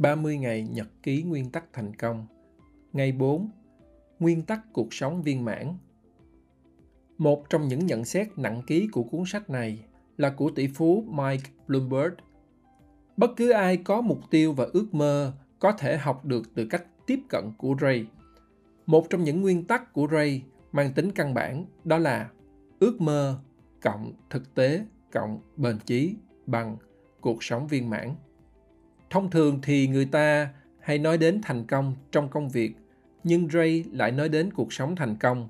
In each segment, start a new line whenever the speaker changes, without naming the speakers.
30 ngày nhật ký nguyên tắc thành công. Ngày 4. Nguyên tắc cuộc sống viên mãn. Một trong những nhận xét nặng ký của cuốn sách này là của tỷ phú Mike Bloomberg. Bất cứ ai có mục tiêu và ước mơ có thể học được từ cách tiếp cận của Ray. Một trong những nguyên tắc của Ray mang tính căn bản đó là ước mơ cộng thực tế cộng bền chí bằng cuộc sống viên mãn thông thường thì người ta hay nói đến thành công trong công việc, nhưng ray lại nói đến cuộc sống thành công.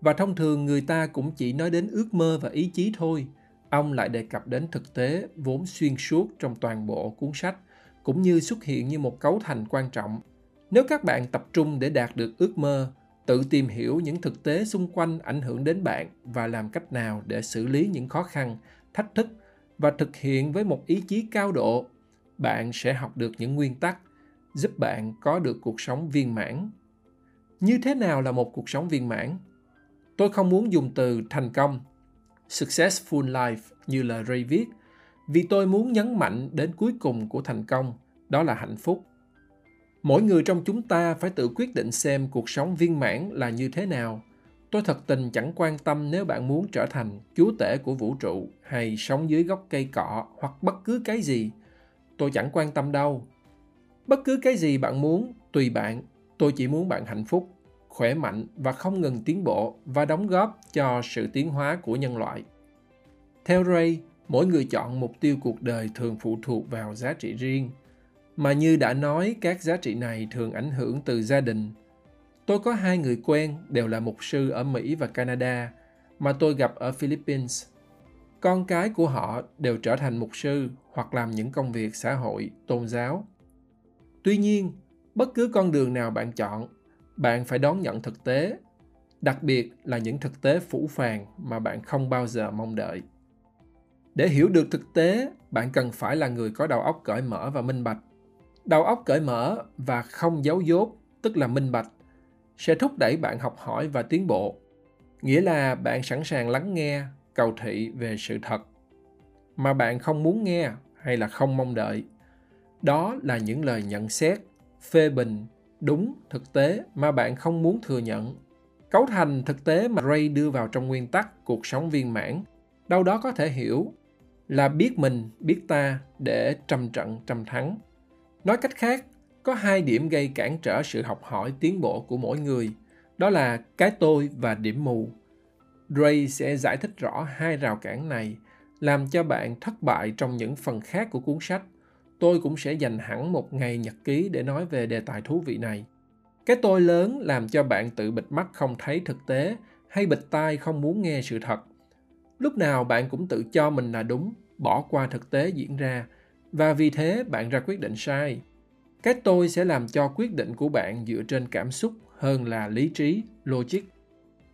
Và thông thường người ta cũng chỉ nói đến ước mơ và ý chí thôi. Ông lại đề cập đến thực tế vốn xuyên suốt trong toàn bộ cuốn sách, cũng như xuất hiện như một cấu thành quan trọng. Nếu các bạn tập trung để đạt được ước mơ, tự tìm hiểu những thực tế xung quanh ảnh hưởng đến bạn và làm cách nào để xử lý những khó khăn, thách thức và thực hiện với một ý chí cao độ bạn sẽ học được những nguyên tắc, giúp bạn có được cuộc sống viên mãn. Như thế nào là một cuộc sống viên mãn? Tôi không muốn dùng từ thành công, successful life như là ray viết, vì tôi muốn nhấn mạnh đến cuối cùng của thành công, đó là hạnh phúc. Mỗi người trong chúng ta phải tự quyết định xem cuộc sống viên mãn là như thế nào. Tôi thật tình chẳng quan tâm nếu bạn muốn trở thành chúa tể của vũ trụ hay sống dưới gốc cây cọ hoặc bất cứ cái gì tôi chẳng quan tâm đâu. Bất cứ cái gì bạn muốn, tùy bạn. Tôi chỉ muốn bạn hạnh phúc, khỏe mạnh và không ngừng tiến bộ và đóng góp cho sự tiến hóa của nhân loại. Theo ray, mỗi người chọn mục tiêu cuộc đời thường phụ thuộc vào giá trị riêng. Mà như đã nói, các giá trị này thường ảnh hưởng từ gia đình. Tôi có hai người quen đều là mục sư ở mỹ và canada, mà tôi gặp ở philippines con cái của họ đều trở thành mục sư hoặc làm những công việc xã hội, tôn giáo. Tuy nhiên, bất cứ con đường nào bạn chọn, bạn phải đón nhận thực tế, đặc biệt là những thực tế phủ phàng mà bạn không bao giờ mong đợi. Để hiểu được thực tế, bạn cần phải là người có đầu óc cởi mở và minh bạch. Đầu óc cởi mở và không giấu dốt, tức là minh bạch, sẽ thúc đẩy bạn học hỏi và tiến bộ. Nghĩa là bạn sẵn sàng lắng nghe cầu thị về sự thật mà bạn không muốn nghe hay là không mong đợi. Đó là những lời nhận xét phê bình, đúng, thực tế mà bạn không muốn thừa nhận. Cấu thành thực tế mà ray đưa vào trong nguyên tắc cuộc sống viên mãn, đâu đó có thể hiểu là biết mình, biết ta để trăm trận trăm thắng. Nói cách khác, có hai điểm gây cản trở sự học hỏi tiến bộ của mỗi người, đó là cái tôi và điểm mù ray sẽ giải thích rõ hai rào cản này, làm cho bạn thất bại trong những phần khác của cuốn sách. Tôi cũng sẽ dành hẳn một ngày nhật ký để nói về đề tài thú vị này. Cái tôi lớn làm cho bạn tự bịt mắt không thấy thực tế hay bịt tai không muốn nghe sự thật. Lúc nào bạn cũng tự cho mình là đúng, bỏ qua thực tế diễn ra, và vì thế bạn ra quyết định sai. Cái tôi sẽ làm cho quyết định của bạn dựa trên cảm xúc hơn là lý trí, logic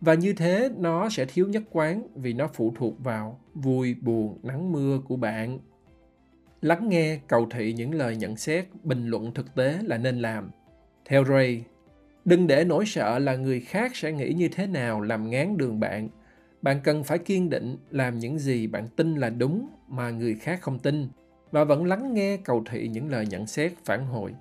và như thế, nó sẽ thiếu nhất quán vì nó phụ thuộc vào vui, buồn, nắng mưa của bạn. Lắng nghe, cầu thị những lời nhận xét, bình luận thực tế là nên làm. Theo ray, đừng để nỗi sợ là người khác sẽ nghĩ như thế nào làm ngán đường bạn. Bạn cần phải kiên định, làm những gì bạn tin là đúng mà người khác không tin, và vẫn lắng nghe, cầu thị những lời nhận xét phản hồi.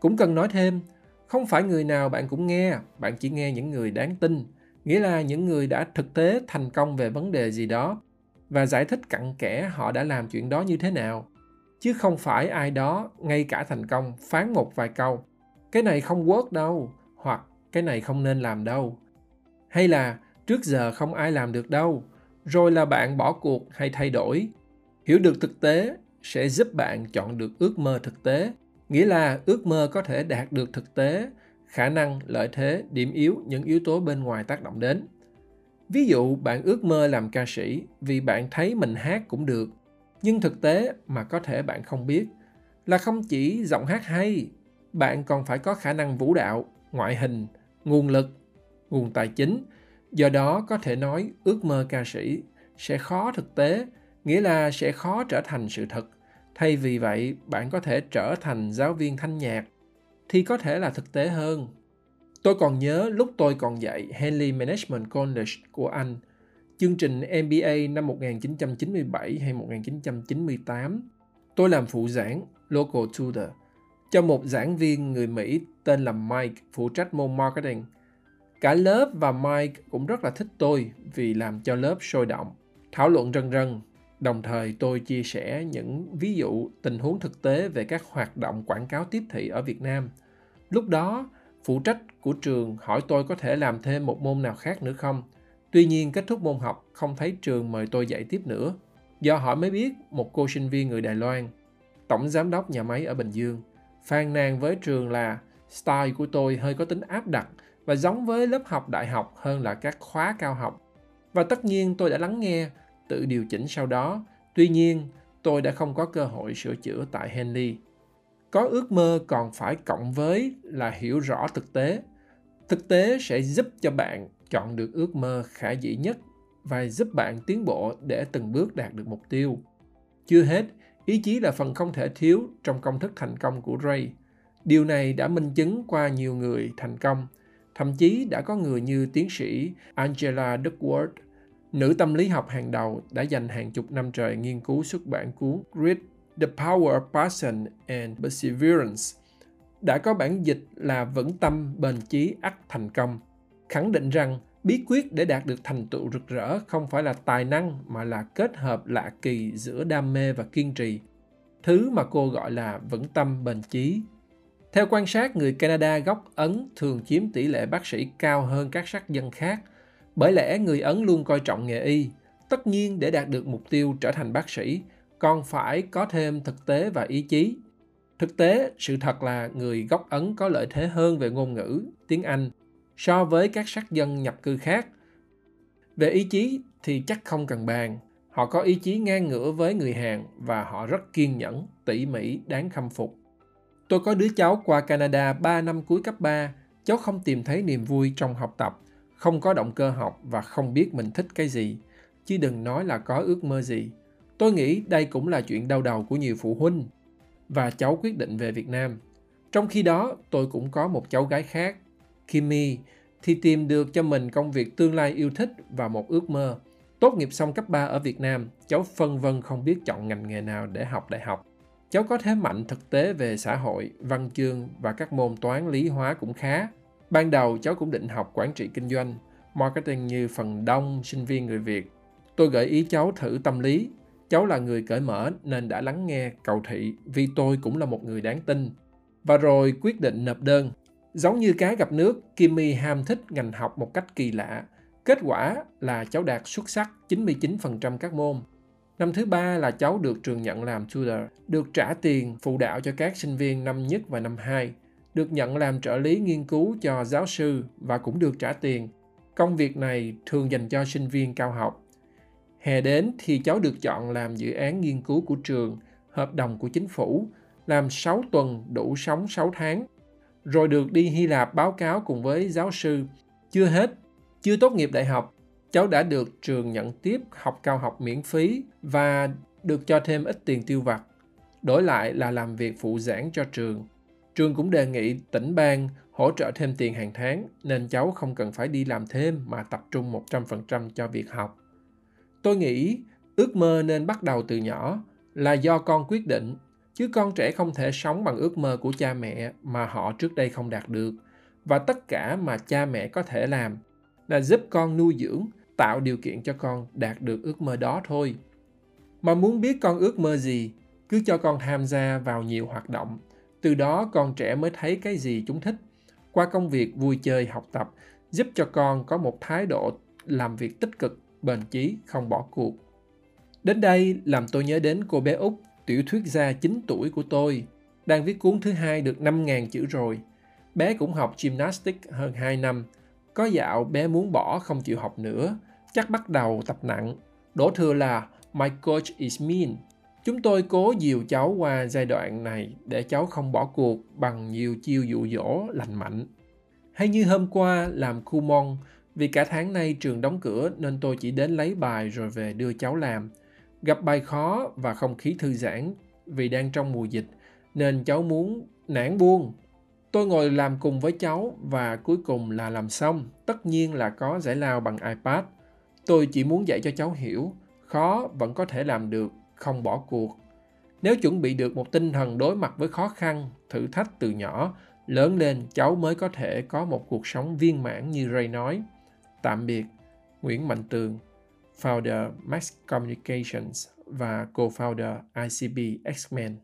Cũng cần nói thêm, không phải người nào bạn cũng nghe, bạn chỉ nghe những người đáng tin nghĩa là những người đã thực tế thành công về vấn đề gì đó và giải thích cặn kẽ họ đã làm chuyện đó như thế nào. Chứ không phải ai đó, ngay cả thành công, phán một vài câu, cái này không work đâu, hoặc, cái này không nên làm đâu. Hay là, trước giờ không ai làm được đâu, rồi là bạn bỏ cuộc hay thay đổi. Hiểu được thực tế sẽ giúp bạn chọn được ước mơ thực tế. Nghĩa là ước mơ có thể đạt được thực tế khả năng, lợi thế, điểm yếu, những yếu tố bên ngoài tác động đến. Ví dụ, bạn ước mơ làm ca sĩ vì bạn thấy mình hát cũng được. Nhưng thực tế mà có thể bạn không biết là không chỉ giọng hát hay, bạn còn phải có khả năng vũ đạo, ngoại hình, nguồn lực, nguồn tài chính. Do đó có thể nói ước mơ ca sĩ sẽ khó thực tế, nghĩa là sẽ khó trở thành sự thật. Thay vì vậy, bạn có thể trở thành giáo viên thanh nhạc thì có thể là thực tế hơn tôi còn nhớ lúc tôi còn dạy Henley Management College của Anh chương trình MBA năm 1997 hay 1998 tôi làm phụ giảng local tutor cho một giảng viên người Mỹ tên là Mike phụ trách môn marketing. Cả lớp và Mike cũng rất là thích tôi vì làm cho lớp sôi động, thảo luận rần rần. Đồng thời tôi chia sẻ những ví dụ tình huống thực tế về các hoạt động quảng cáo tiếp thị ở Việt Nam. Lúc đó, phụ trách của trường hỏi tôi có thể làm thêm một môn nào khác nữa không. Tuy nhiên kết thúc môn học không thấy trường mời tôi dạy tiếp nữa. Do họ mới biết một cô sinh viên người Đài Loan, tổng giám đốc nhà máy ở Bình Dương, phàn nàn với trường là style của tôi hơi có tính áp đặt và giống với lớp học đại học hơn là các khóa cao học. Và tất nhiên tôi đã lắng nghe, tự điều chỉnh sau đó. Tuy nhiên, tôi đã không có cơ hội sửa chữa tại Henley. Có ước mơ còn phải cộng với là hiểu rõ thực tế. Thực tế sẽ giúp cho bạn chọn được ước mơ khả dĩ nhất và giúp bạn tiến bộ để từng bước đạt được mục tiêu. Chưa hết, ý chí là phần không thể thiếu trong công thức thành công của Ray. Điều này đã minh chứng qua nhiều người thành công, thậm chí đã có người như tiến sĩ Angela Duckworth, nữ tâm lý học hàng đầu đã dành hàng chục năm trời nghiên cứu xuất bản cuốn Grit, The Power of Passion and Perseverance, đã có bản dịch là vững tâm, bền chí, ắt thành công, khẳng định rằng bí quyết để đạt được thành tựu rực rỡ không phải là tài năng mà là kết hợp lạ kỳ giữa đam mê và kiên trì thứ mà cô gọi là vững tâm bền chí. Theo quan sát người canada gốc ấn thường chiếm tỷ lệ bác sĩ cao hơn các sắc dân khác bởi lẽ người ấn luôn coi trọng nghề y tất nhiên để đạt được mục tiêu trở thành bác sĩ còn phải có thêm thực tế và ý chí thực tế sự thật là người gốc ấn có lợi thế hơn về ngôn ngữ tiếng anh so với các sắc dân nhập cư khác. Về ý chí thì chắc không cần bàn. Họ có ý chí ngang ngửa với người Hàn và họ rất kiên nhẫn, tỉ mỉ, đáng khâm phục. Tôi có đứa cháu qua Canada 3 năm cuối cấp 3, cháu không tìm thấy niềm vui trong học tập, không có động cơ học và không biết mình thích cái gì, chứ đừng nói là có ước mơ gì. Tôi nghĩ đây cũng là chuyện đau đầu của nhiều phụ huynh. Và cháu quyết định về Việt Nam. Trong khi đó, tôi cũng có một cháu gái khác Kimmy thì tìm được cho mình công việc tương lai yêu thích và một ước mơ. Tốt nghiệp xong cấp 3 ở Việt Nam, cháu phân vân không biết chọn ngành nghề nào để học đại học. Cháu có thế mạnh thực tế về xã hội, văn chương và các môn toán lý hóa cũng khá. Ban đầu cháu cũng định học quản trị kinh doanh, marketing như phần đông sinh viên người Việt. Tôi gợi ý cháu thử tâm lý. Cháu là người cởi mở nên đã lắng nghe cầu thị vì tôi cũng là một người đáng tin. Và rồi quyết định nộp đơn. Giống như cá gặp nước, Kimmy ham thích ngành học một cách kỳ lạ. Kết quả là cháu đạt xuất sắc 99% các môn. Năm thứ ba là cháu được trường nhận làm tutor, được trả tiền phụ đạo cho các sinh viên năm nhất và năm hai, được nhận làm trợ lý nghiên cứu cho giáo sư và cũng được trả tiền. Công việc này thường dành cho sinh viên cao học. Hè đến thì cháu được chọn làm dự án nghiên cứu của trường, hợp đồng của chính phủ, làm 6 tuần đủ sống 6 tháng rồi được đi Hy Lạp báo cáo cùng với giáo sư. Chưa hết, chưa tốt nghiệp đại học, cháu đã được trường nhận tiếp học cao học miễn phí và được cho thêm ít tiền tiêu vặt. Đổi lại là làm việc phụ giảng cho trường. Trường cũng đề nghị tỉnh bang hỗ trợ thêm tiền hàng tháng nên cháu không cần phải đi làm thêm mà tập trung 100% cho việc học. Tôi nghĩ ước mơ nên bắt đầu từ nhỏ là do con quyết định, chứ con trẻ không thể sống bằng ước mơ của cha mẹ mà họ trước đây không đạt được và tất cả mà cha mẹ có thể làm là giúp con nuôi dưỡng, tạo điều kiện cho con đạt được ước mơ đó thôi mà muốn biết con ước mơ gì, cứ cho con tham gia vào nhiều hoạt động từ đó con trẻ mới thấy cái gì chúng thích qua công việc vui chơi học tập giúp cho con có một thái độ làm việc tích cực bền chí không bỏ cuộc đến đây làm tôi nhớ đến cô bé út tiểu thuyết gia 9 tuổi của tôi, đang viết cuốn thứ hai được 5.000 chữ rồi. Bé cũng học gymnastics hơn 2 năm. Có dạo bé muốn bỏ không chịu học nữa, chắc bắt đầu tập nặng. Đổ thừa là My coach is mean. Chúng tôi cố dìu cháu qua giai đoạn này để cháu không bỏ cuộc bằng nhiều chiêu dụ dỗ lành mạnh. Hay như hôm qua làm khu môn vì cả tháng nay trường đóng cửa nên tôi chỉ đến lấy bài rồi về đưa cháu làm. Gặp bài khó và không khí thư giãn vì đang trong mùa dịch nên cháu muốn nản buông. Tôi ngồi làm cùng với cháu và cuối cùng là làm xong. Tất nhiên là có giải lao bằng iPad. Tôi chỉ muốn dạy cho cháu hiểu, khó vẫn có thể làm được, không bỏ cuộc. Nếu chuẩn bị được một tinh thần đối mặt với khó khăn, thử thách từ nhỏ, lớn lên cháu mới có thể có một cuộc sống viên mãn như Ray nói. Tạm biệt, Nguyễn Mạnh Tường, founder Max Communications và co-founder ICB X-Men.